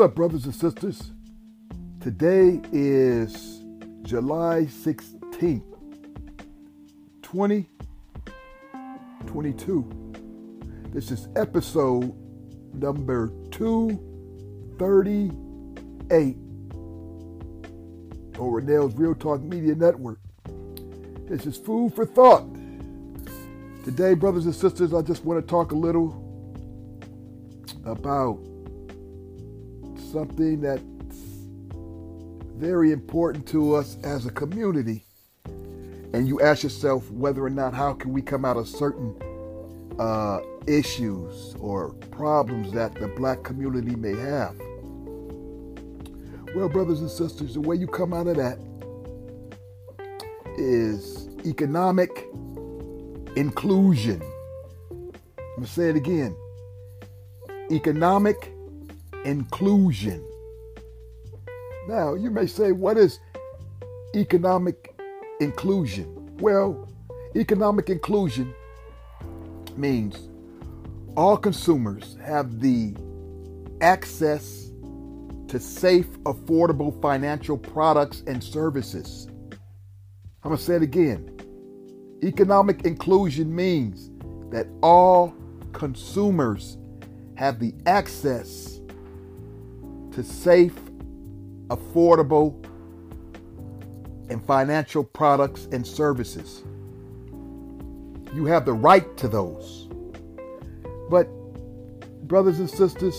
Up, brothers and sisters? Today is July 16th, 2022. This is episode number 238 on Renell's Real Talk Media Network. This is food for thought. Today, brothers and sisters, I just want to talk a little about something that's very important to us as a community. And you ask yourself whether or not how can we come out of certain uh, issues or problems that the black community may have. Well, brothers and sisters, the way you come out of that is economic inclusion. I'm going to say it again economic inclusion. Now, you may say, what is economic inclusion? Well, economic inclusion means all consumers have the access to safe, affordable financial products and services. I'm going to say it again. Economic inclusion means that all consumers have the access to safe, affordable, and financial products and services. You have the right to those. But, brothers and sisters,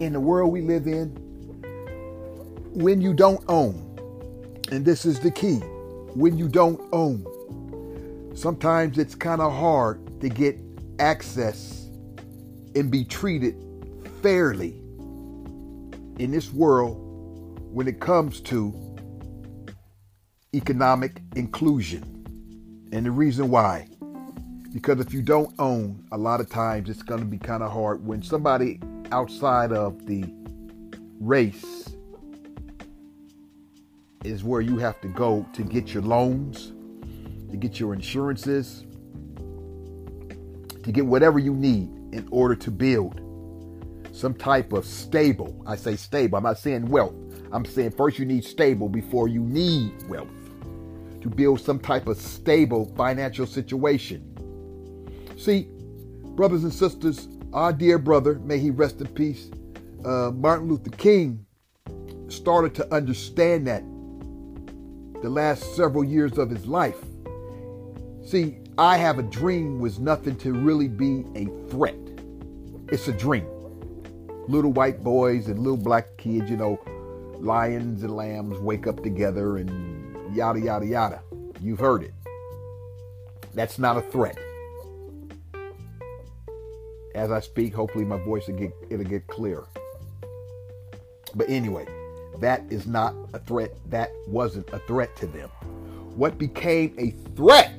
in the world we live in, when you don't own, and this is the key, when you don't own, sometimes it's kind of hard to get access and be treated fairly in this world when it comes to economic inclusion. And the reason why, because if you don't own, a lot of times it's going to be kind of hard when somebody outside of the race is where you have to go to get your loans, to get your insurances, to get whatever you need in order to build some type of stable. I say stable, I'm not saying wealth. I'm saying first you need stable before you need wealth to build some type of stable financial situation. See, brothers and sisters, our dear brother, may he rest in peace, uh, Martin Luther King started to understand that the last several years of his life. See, I have a dream was nothing to really be a threat. It's a dream little white boys and little black kids, you know, lions and lambs wake up together and yada, yada, yada. You've heard it. That's not a threat. As I speak, hopefully my voice will get it'll get clear. But anyway, that is not a threat. That wasn't a threat to them. What became a threat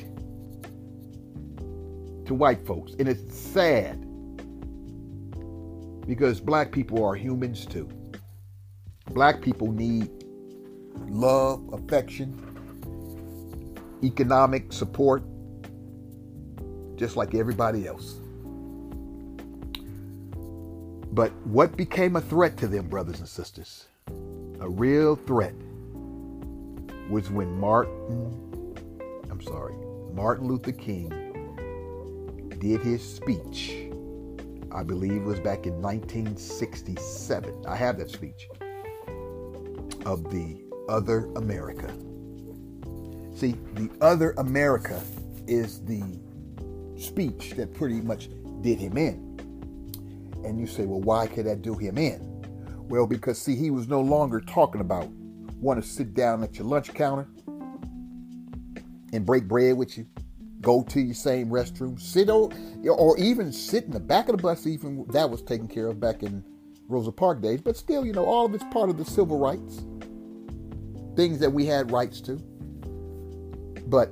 to white folks, and it's sad because black people are humans too. Black people need love, affection, economic support, just like everybody else. But what became a threat to them, brothers and sisters? A real threat was when Martin, I'm sorry, Martin Luther King did his speech I believe was back in 1967. I have that speech of the other America. See, the other America is the speech that pretty much did him in. And you say, well, why could that do him in? Well, because see, he was no longer talking about want to sit down at your lunch counter and break bread with you go to your same restroom, sit or, or even sit in the back of the bus. Even that was taken care of back in Rosa Park days. But still, you know, all of it's part of the civil rights, things that we had rights to. But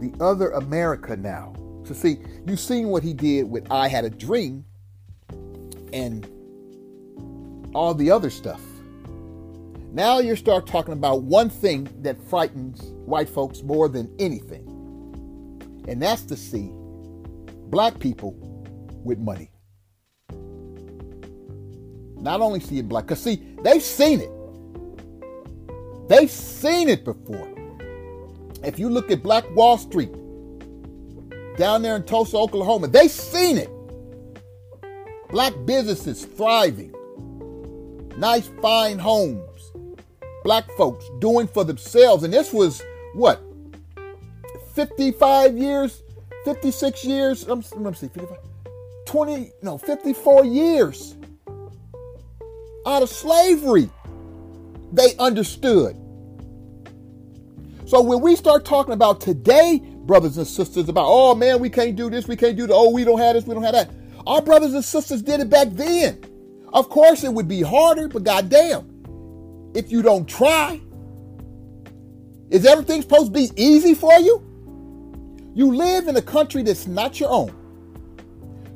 the other America now. So see, you've seen what he did with I Had a Dream and all the other stuff. Now you start talking about one thing that frightens white folks more than anything and that's to see black people with money. Not only see it black, because see, they've seen it. They've seen it before. If you look at Black Wall Street down there in Tulsa, Oklahoma, they've seen it. Black businesses thriving, nice, fine homes, black folks doing for themselves. And this was what, 55 years, 56 years? Let me see, 55, 20, no, 54 years out of slavery. They understood. So when we start talking about today, brothers and sisters, about, oh man, we can't do this, we can't do that, oh, we don't have this, we don't have that. Our brothers and sisters did it back then. Of course, it would be harder, but goddamn, if you don't try, is everything supposed to be easy for you? You live in a country that's not your own.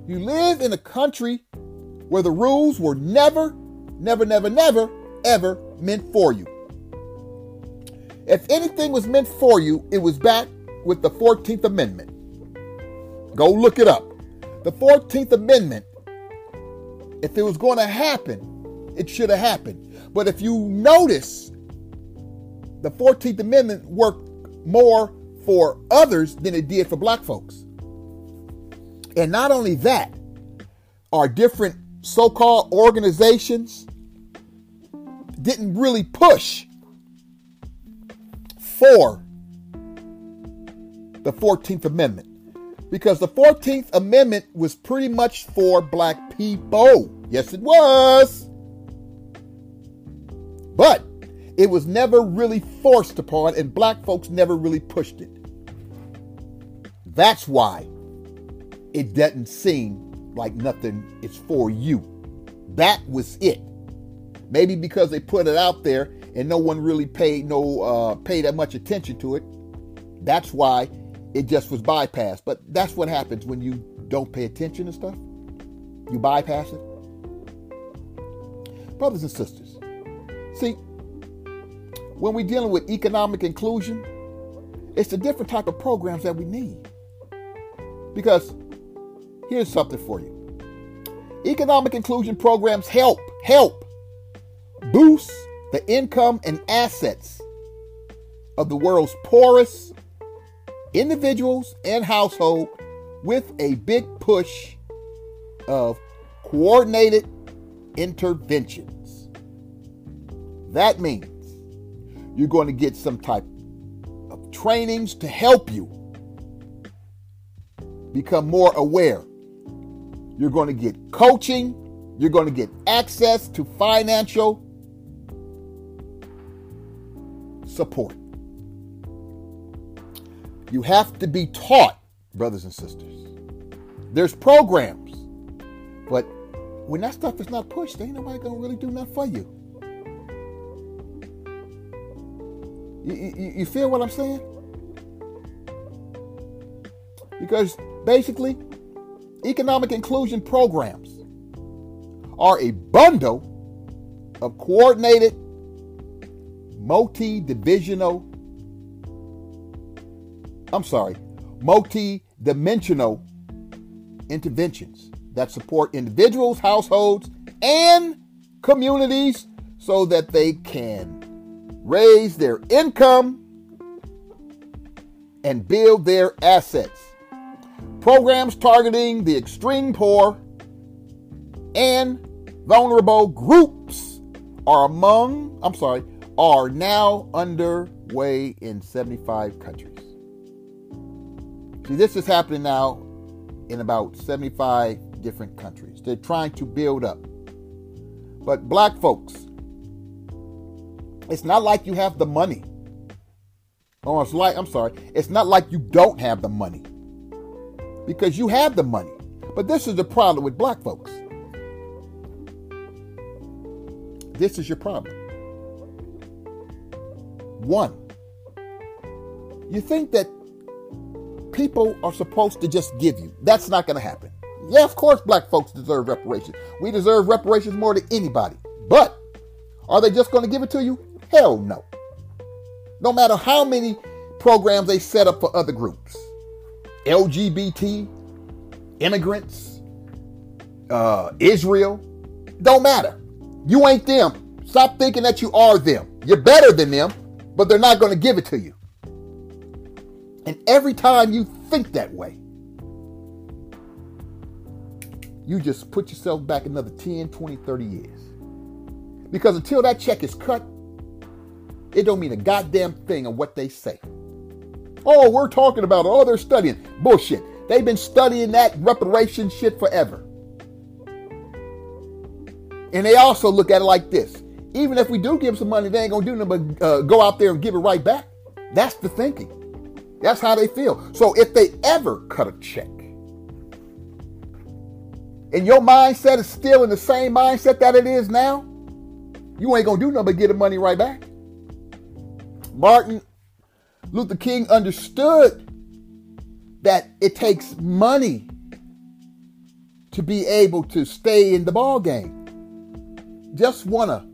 You live in a country where the rules were never, never, never, never, ever meant for you. If anything was meant for you, it was back with the 14th Amendment. Go look it up. The 14th Amendment, if it was going to happen, it should have happened. But if you notice, the 14th Amendment worked more for others than it did for black folks. And not only that, our different so called organizations didn't really push for the 14th Amendment because the 14th Amendment was pretty much for black people. Yes, it was. But it was never really forced upon, and black folks never really pushed it. That's why it doesn't seem like nothing is for you. That was it. Maybe because they put it out there and no one really paid no uh, paid that much attention to it. That's why it just was bypassed. But that's what happens when you don't pay attention to stuff. You bypass it. Brothers and sisters, see, when we're dealing with economic inclusion, it's a different type of programs that we need. Because here's something for you. Economic inclusion programs help, help boost the income and assets of the world's poorest individuals and household with a big push of coordinated interventions. That means you're going to get some type of trainings to help you become more aware. You're going to get coaching, you're going to get access to financial support. You have to be taught, brothers and sisters. There's programs, but when that stuff is not pushed, ain't nobody gonna really do nothing for you. You, you, you feel what I'm saying? Because basically, economic inclusion programs are a bundle of coordinated, multi divisional I'm sorry, multi dimensional interventions that support individuals, households, and communities so that they can raise their income and build their assets. Programs targeting the extreme poor and vulnerable groups are among, I'm sorry, are now underway in 75 countries. See, this is happening now in about 75 different countries. They're trying to build up. But black folks, it's not like you have the money. Oh, it's like, I'm sorry, it's not like you don't have the money. Because you have the money. But this is the problem with black folks. This is your problem. One, you think that people are supposed to just give you. That's not going to happen. Yeah, of course, black folks deserve reparations. We deserve reparations more than anybody. But are they just going to give it to you? Hell no. No matter how many programs they set up for other groups LGBT, immigrants, uh, Israel, don't matter. You ain't them. Stop thinking that you are them. You're better than them, but they're not going to give it to you. And every time you think that way, you just put yourself back another 10, 20, 30 years. Because until that check is cut, it don't mean a goddamn thing of what they say. Oh, we're talking about it. Oh, they're studying. Bullshit. They've been studying that reparation shit forever. And they also look at it like this. Even if we do give some money, they ain't gonna do nothing but uh, go out there and give it right back. That's the thinking. That's how they feel. So if they ever cut a check, and your mindset is still in the same mindset that it is now, you ain't gonna do nothing but get the money right back. Martin Luther King understood that it takes money to be able to stay in the ball game. Just wanna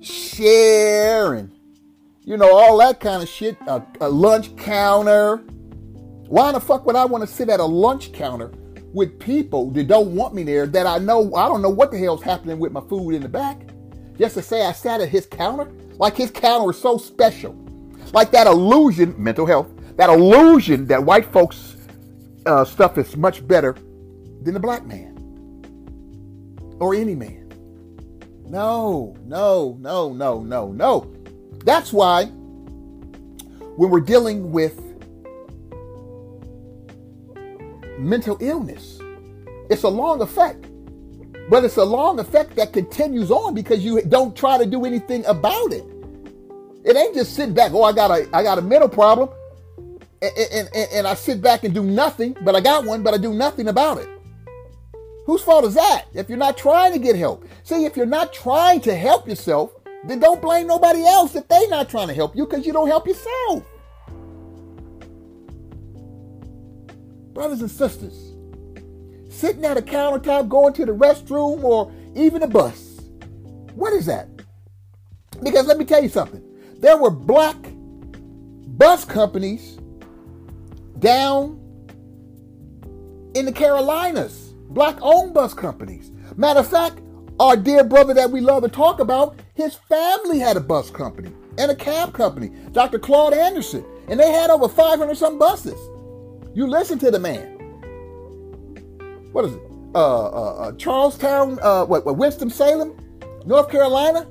share and you know all that kind of shit. A, a lunch counter. Why the fuck would I want to sit at a lunch counter with people that don't want me there? That I know I don't know what the hell's happening with my food in the back. Just to say I sat at his counter, like his counter is so special, like that illusion, mental health, that illusion that white folks uh, stuff is much better than the black man or any man. No, no, no, no, no, no. That's why when we're dealing with mental illness, it's a long effect. But it's a long effect that continues on because you don't try to do anything about it. It ain't just sitting back, oh, I got a I got a mental problem. And, and, and, and I sit back and do nothing, but I got one, but I do nothing about it. Whose fault is that? If you're not trying to get help. See, if you're not trying to help yourself, then don't blame nobody else if they're not trying to help you because you don't help yourself. Brothers and sisters, sitting at a countertop, going to the restroom, or even a bus. What is that? Because let me tell you something. There were black bus companies down in the Carolinas, black owned bus companies. Matter of fact, our dear brother that we love to talk about, his family had a bus company and a cab company, Dr. Claude Anderson, and they had over 500 some buses. You listen to the man. What is it? Uh, uh, uh Charlestown, uh, what, what, Winston-Salem, North Carolina.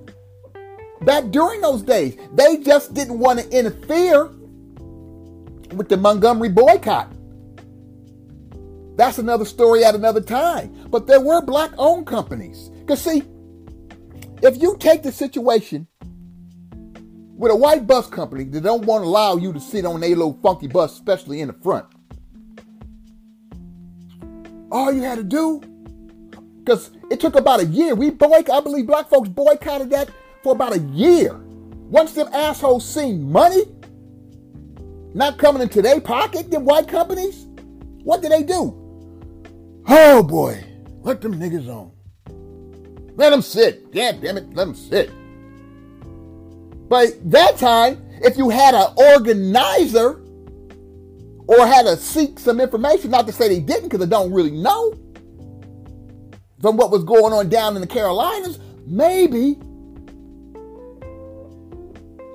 Back during those days, they just didn't want to interfere with the Montgomery boycott. That's another story at another time. But there were black owned companies. Because, see, if you take the situation with a white bus company that don't want to allow you to sit on a little funky bus, especially in the front, all you had to do, because it took about a year. We boycott, I believe black folks boycotted that for about a year. Once them assholes seen money not coming into their pocket, them white companies, what did they do? Oh boy, let them niggas on. Let them sit. God damn it, let them sit. But that time, if you had an organizer or had to seek some information, not to say they didn't because they don't really know from what was going on down in the Carolinas, maybe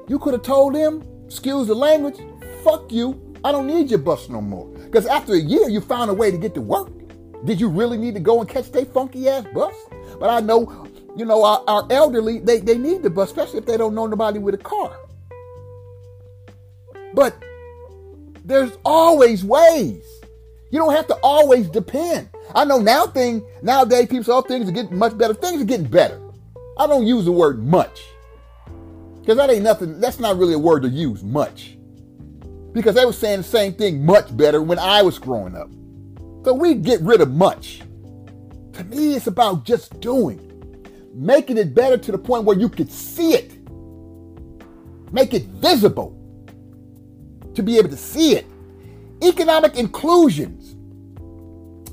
you could have told them, excuse the language, fuck you, I don't need your bus no more. Because after a year, you found a way to get to work. Did you really need to go and catch their funky ass bus? But I know, you know, our, our elderly, they, they need the bus, especially if they don't know nobody with a car. But there's always ways. You don't have to always depend. I know now thing nowadays people say oh, things are getting much better. Things are getting better. I don't use the word much. Because that ain't nothing, that's not really a word to use, much. Because they were saying the same thing much better when I was growing up. So we get rid of much. To me, it's about just doing, making it better to the point where you could see it, make it visible, to be able to see it. Economic inclusions.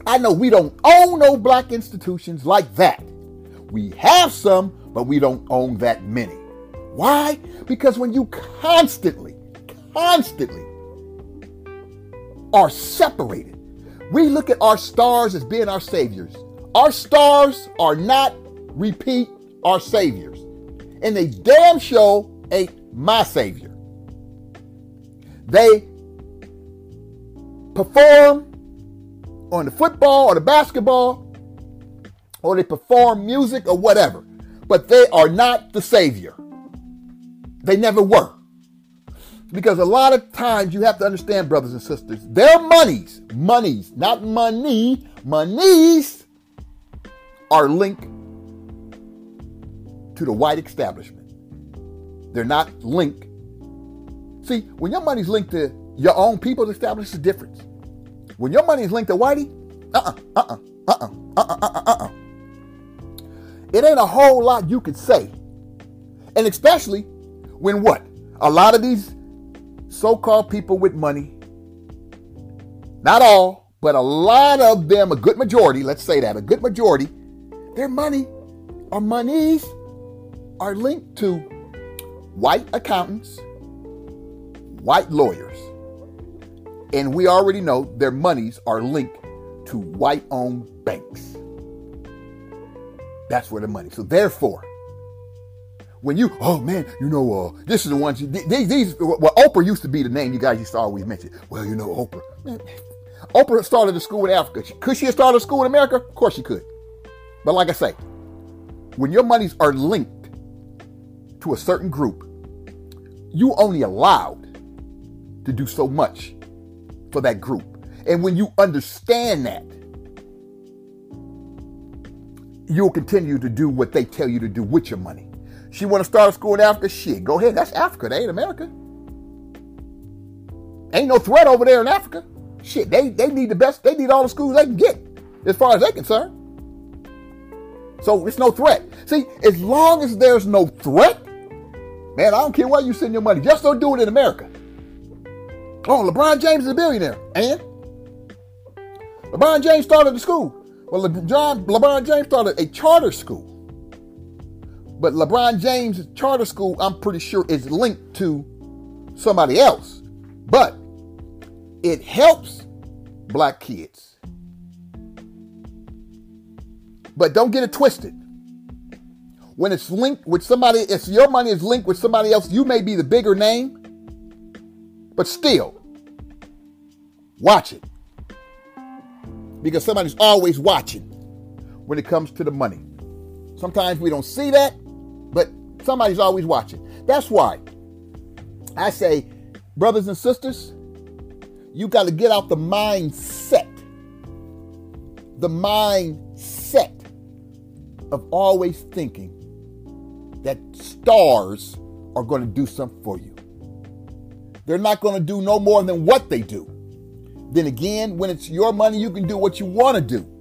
I know we don't own no black institutions like that. We have some, but we don't own that many. Why? Because when you constantly, constantly are separated we look at our stars as being our saviors. Our stars are not, repeat, our saviors. And they damn sure ain't my savior. They perform on the football or the basketball, or they perform music or whatever, but they are not the savior. They never were. Because a lot of times you have to understand, brothers and sisters, their monies, monies, not money, monies are linked to the white establishment. They're not linked. See, when your money's linked to your own people's establishment, a difference. When your money is linked to whitey, uh-uh, uh-uh, uh-uh, uh-uh, uh-uh, uh-uh. It ain't a whole lot you could say. And especially when what? A lot of these so called people with money, not all, but a lot of them, a good majority, let's say that, a good majority, their money or monies are linked to white accountants, white lawyers. And we already know their monies are linked to white owned banks. That's where the money. So therefore, when you, oh man, you know, uh, this is the ones, these, these, well, Oprah used to be the name you guys used to always mention. Well, you know, Oprah. Man, Oprah started a school in Africa. Could she have started a school in America? Of course she could. But like I say, when your monies are linked to a certain group, you only allowed to do so much for that group. And when you understand that, you'll continue to do what they tell you to do with your money. She want to start a school in Africa? Shit, go ahead. That's Africa. They ain't America. Ain't no threat over there in Africa. Shit, they, they need the best. They need all the schools they can get, as far as they're concerned. So it's no threat. See, as long as there's no threat, man, I don't care where you send your money. Just don't do it in America. Oh, LeBron James is a billionaire. And? LeBron James started a school. Well, LeBron, LeBron James started a charter school. But LeBron James' charter school, I'm pretty sure, is linked to somebody else. But it helps black kids. But don't get it twisted. When it's linked with somebody, if your money is linked with somebody else, you may be the bigger name, but still, watch it. Because somebody's always watching when it comes to the money. Sometimes we don't see that, but somebody's always watching. That's why I say, brothers and sisters, you got to get out the mindset, the mindset of always thinking that stars are going to do something for you. They're not going to do no more than what they do. Then again, when it's your money, you can do what you want to do.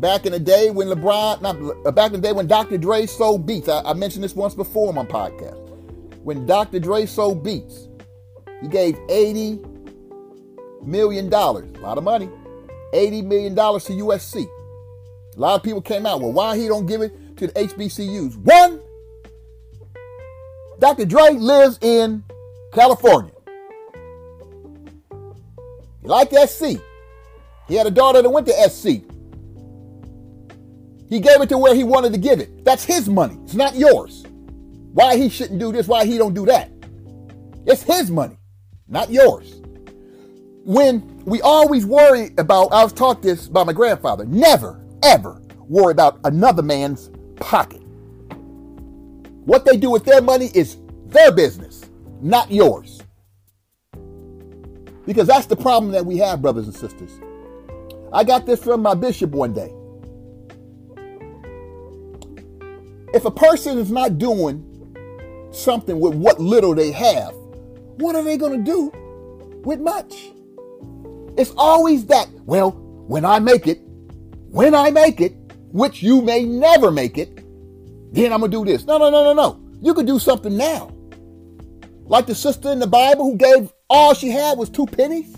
Back in the day when LeBron, not uh, back in the day when Dr. Dre sold beats, I, I mentioned this once before on my podcast. When Dr. Dre sold beats, he gave 80 million dollars, a lot of money, 80 million dollars to USC. A lot of people came out, well, why he don't give it to the HBCUs? One, Dr. Dre lives in California. He liked SC. He had a daughter that went to SC. He gave it to where he wanted to give it. That's his money. It's not yours. Why he shouldn't do this, why he don't do that. It's his money, not yours. When we always worry about, I was taught this by my grandfather, never, ever worry about another man's pocket. What they do with their money is their business, not yours. Because that's the problem that we have, brothers and sisters. I got this from my bishop one day. If a person is not doing something with what little they have, what are they going to do with much? It's always that, well, when I make it, when I make it, which you may never make it, then I'm going to do this. No, no, no, no, no. You can do something now. Like the sister in the Bible who gave all she had was two pennies.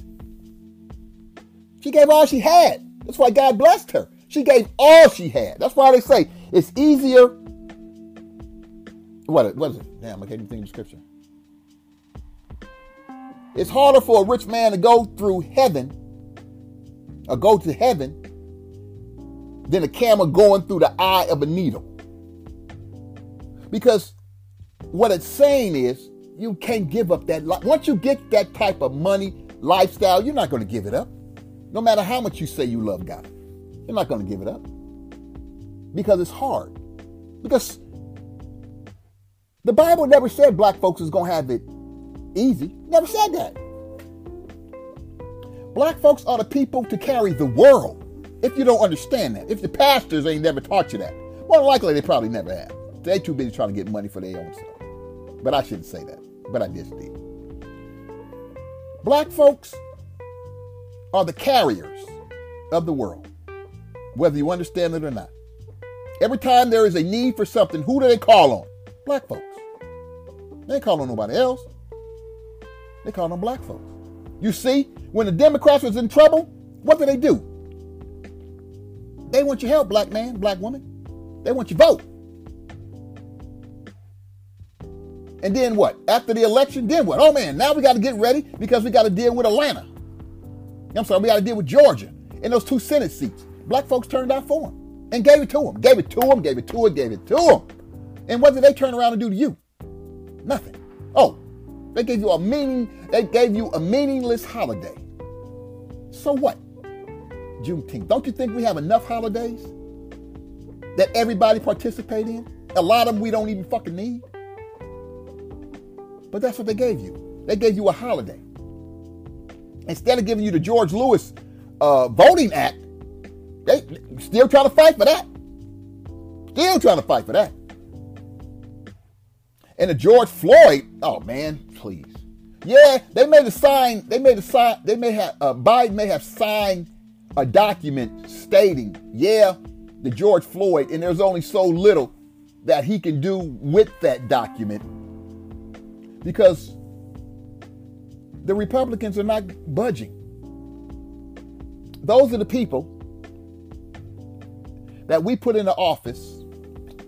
She gave all she had. That's why God blessed her. She gave all she had. That's why they say it's easier what, is it? Damn, I can't even think of the scripture. It's harder for a rich man to go through heaven or go to heaven than a camel going through the eye of a needle. Because what it's saying is you can't give up that. Li- Once you get that type of money lifestyle, you're not going to give it up. No matter how much you say you love God, you're not going to give it up because it's hard. Because the Bible never said black folks is going to have it easy. Never said that. Black folks are the people to carry the world. If you don't understand that, if the pastors ain't never taught you that, more likely they probably never have. They too busy trying to get money for their own self. But I shouldn't say that. But I just did. Black folks are the carriers of the world, whether you understand it or not. Every time there is a need for something, who do they call on? Black folks. They ain't call on nobody else. They call on black folks. You see, when the Democrats was in trouble, what do they do? They want your help, black man, black woman. They want your vote. And then what? After the election, then what? Oh man, now we got to get ready because we got to deal with Atlanta. I'm sorry, we got to deal with Georgia and those two Senate seats. Black folks turned out for them and gave it to them, gave it to them, gave it to them, gave it to them. And what did they turn around and do to you? Nothing. Oh, they gave you a meaning. They gave you a meaningless holiday. So what? Juneteenth. Don't you think we have enough holidays that everybody participate in? A lot of them we don't even fucking need. But that's what they gave you. They gave you a holiday. Instead of giving you the George Lewis uh, Voting Act, they still trying to fight for that. Still trying to fight for that. And the George Floyd, oh man, please. Yeah, they made a sign. They made a sign. They may have uh, Biden may have signed a document stating, yeah, the George Floyd, and there's only so little that he can do with that document because the Republicans are not budging. Those are the people that we put into office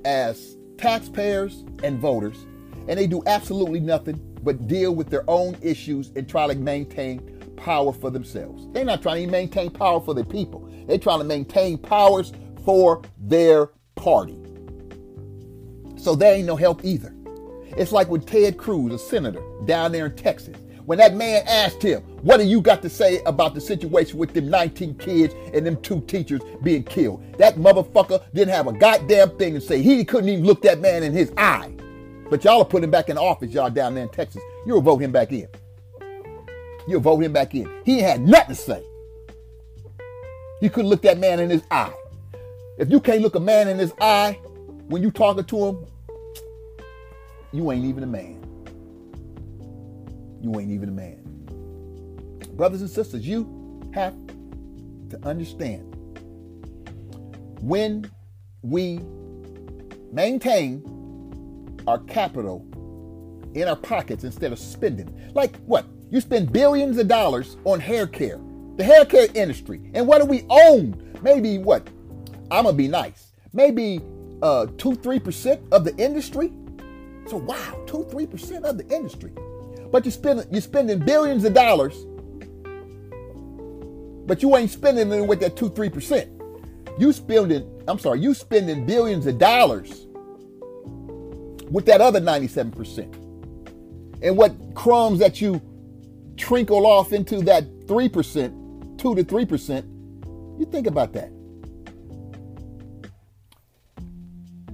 as taxpayers and voters, and they do absolutely nothing but deal with their own issues and try to maintain power for themselves. They're not trying to maintain power for the people. They're trying to maintain powers for their party. So there ain't no help either. It's like with Ted Cruz, a senator down there in Texas. When that man asked him, What do you got to say about the situation with them 19 kids and them two teachers being killed? That motherfucker didn't have a goddamn thing to say. He couldn't even look that man in his eye. But y'all are putting him back in office, y'all down there in Texas. You'll vote him back in. You'll vote him back in. He had nothing to say. You couldn't look that man in his eye. If you can't look a man in his eye when you talking to him, you ain't even a man. You ain't even a man. Brothers and sisters, you have to understand when we maintain our capital in our pockets instead of spending. Like what? You spend billions of dollars on hair care, the hair care industry. And what do we own? Maybe what? I'm going to be nice. Maybe uh, 2 3% of the industry. So, wow, 2 3% of the industry. But you spend, you're spending billions of dollars, but you ain't spending it with that 2 3%. You spending, I'm sorry, you spending billions of dollars with that other 97%. And what crumbs that you trinkle off into that 3%, 2 to 3%, you think about that.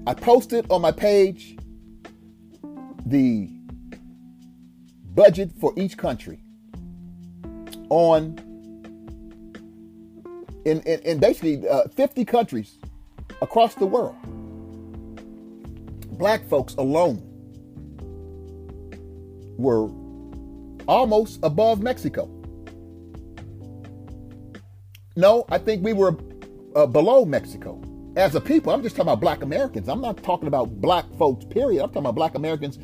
I posted on my page the budget for each country on in, in, in basically uh, 50 countries across the world. Black folks alone were almost above Mexico. No, I think we were uh, below Mexico as a people. I'm just talking about black Americans. I'm not talking about black folks, period. I'm talking about black Americans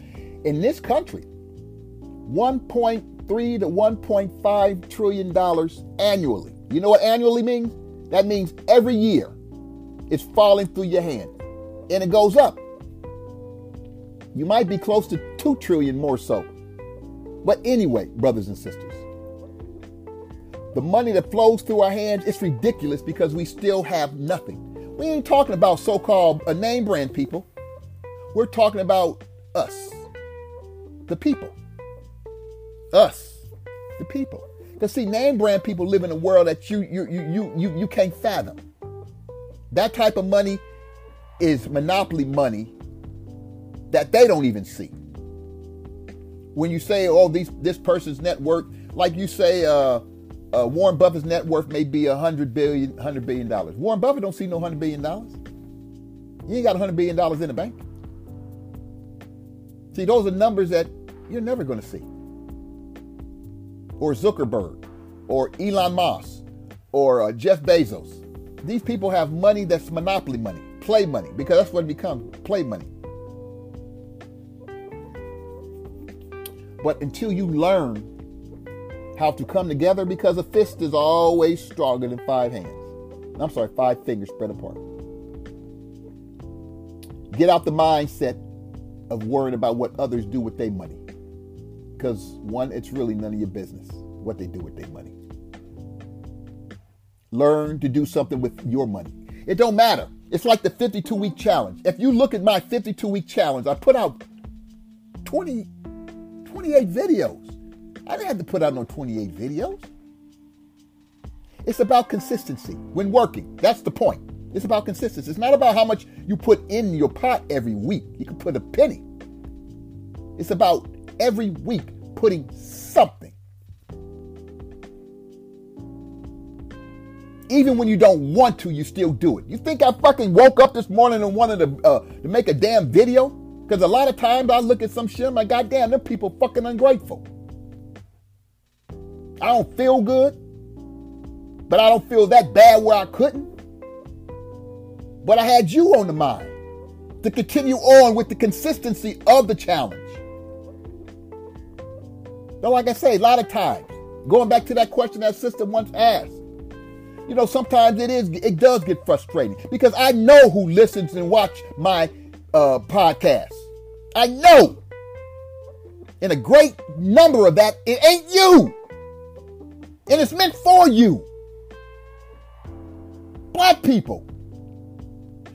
in this country. 1.3 to 1.5 trillion dollars annually. You know what annually means? That means every year it's falling through your hand and it goes up. You might be close to 2 trillion more so. But anyway, brothers and sisters, the money that flows through our hands is ridiculous because we still have nothing. We ain't talking about so called a uh, name brand people. We're talking about us, the people. Us, the people. Because see, name brand people live in a world that you you you you you, you can't fathom. That type of money is monopoly money that they don't even see. When you say, "Oh, these this person's net worth," like you say, uh, uh, Warren Buffett's net worth may be a hundred billion, hundred billion dollars. Warren Buffett don't see no hundred billion dollars. You ain't got a hundred billion dollars in the bank. See, those are numbers that you're never going to see. Or Zuckerberg, or Elon Musk, or uh, Jeff Bezos. These people have money that's monopoly money, play money, because that's what it becomes play money. But until you learn how to come together, because a fist is always stronger than five hands. I'm sorry, five fingers spread apart. Get out the mindset of worrying about what others do with their money. Because, one, it's really none of your business what they do with their money. Learn to do something with your money. It don't matter. It's like the 52 week challenge. If you look at my 52 week challenge, I put out 20, 28 videos. I didn't have to put out no 28 videos. It's about consistency when working. That's the point. It's about consistency. It's not about how much you put in your pot every week. You can put a penny. It's about every week putting something. Even when you don't want to, you still do it. You think I fucking woke up this morning and wanted to, uh, to make a damn video? Because a lot of times I look at some shit, I'm like, goddamn, them people fucking ungrateful. I don't feel good, but I don't feel that bad where I couldn't. But I had you on the mind to continue on with the consistency of the challenge. But like I say, a lot of times, going back to that question that sister once asked, you know, sometimes it is, it does get frustrating because I know who listens and watch my uh, podcast. I know. And a great number of that, it ain't you. And it's meant for you. Black people.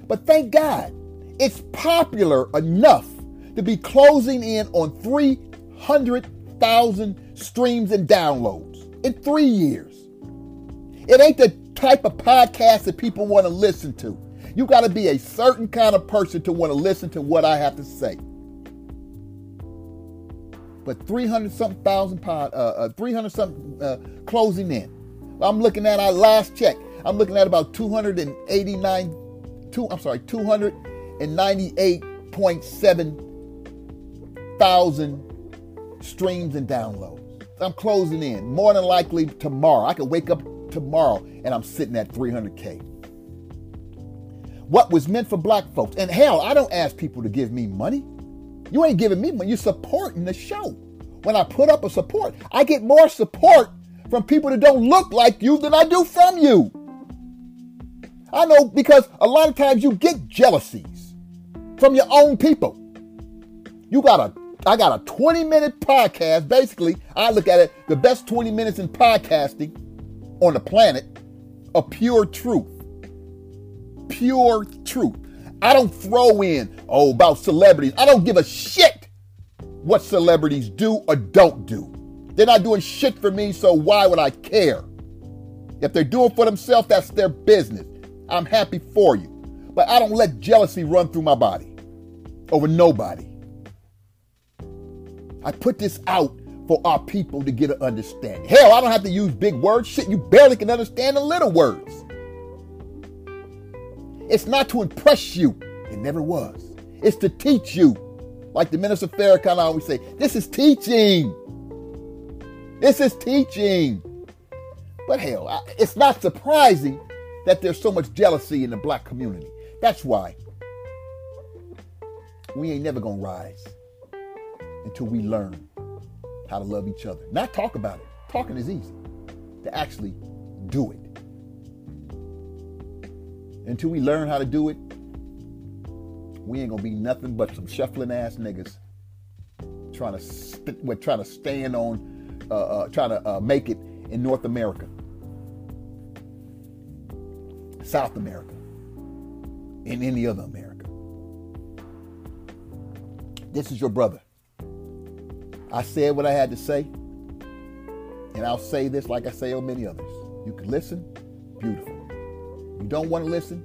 But thank God, it's popular enough to be closing in on 300,000 streams and downloads in three years. It ain't the type of podcast that people want to listen to. You got to be a certain kind of person to want to listen to what I have to say. But 300 something thousand pod, uh, uh 300 something uh, closing in. I'm looking at our last check. I'm looking at about 289, two, I'm sorry, 298.7 thousand streams and downloads. I'm closing in. More than likely tomorrow. I could wake up tomorrow and I'm sitting at 300K. What was meant for black folks. And hell, I don't ask people to give me money. You ain't giving me money. You're supporting the show. When I put up a support, I get more support from people that don't look like you than I do from you. I know because a lot of times you get jealousies from your own people. You got a I got a 20 minute podcast. Basically, I look at it the best 20 minutes in podcasting on the planet of pure truth. Pure truth. I don't throw in, oh, about celebrities. I don't give a shit what celebrities do or don't do. They're not doing shit for me, so why would I care? If they're doing for themselves, that's their business. I'm happy for you. But I don't let jealousy run through my body over nobody. I put this out for our people to get an understanding. Hell, I don't have to use big words. Shit, you barely can understand the little words. It's not to impress you. It never was. It's to teach you. Like the minister Farrakhan always say, this is teaching. This is teaching. But hell, it's not surprising that there's so much jealousy in the black community. That's why we ain't never gonna rise until we learn how to love each other. Not talk about it. Talking is easy. To actually do it. Until we learn how to do it, we ain't gonna be nothing but some shuffling ass niggas trying to st- we're trying to stand on, uh, uh, trying to uh, make it in North America, South America, in any other America. This is your brother. I said what I had to say, and I'll say this like I say on many others. You can listen, beautiful. You don't want to listen,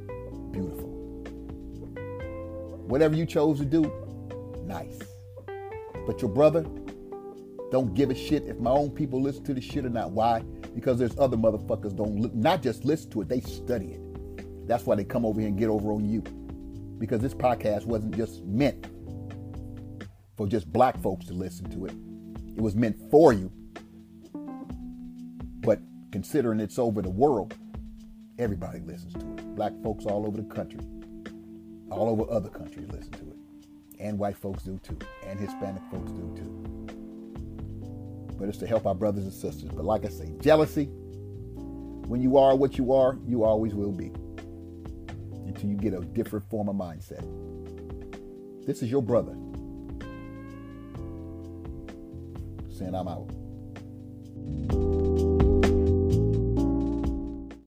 beautiful. Whatever you chose to do, nice. But your brother, don't give a shit if my own people listen to the shit or not. Why? Because there's other motherfuckers don't li- not just listen to it, they study it. That's why they come over here and get over on you. Because this podcast wasn't just meant for just black folks to listen to it. It was meant for you. But considering it's over the world, everybody listens to it. Black folks all over the country, all over other countries listen to it. And white folks do too. And Hispanic folks do too. But it's to help our brothers and sisters. But like I say, jealousy, when you are what you are, you always will be. Until you get a different form of mindset. This is your brother saying I'm out.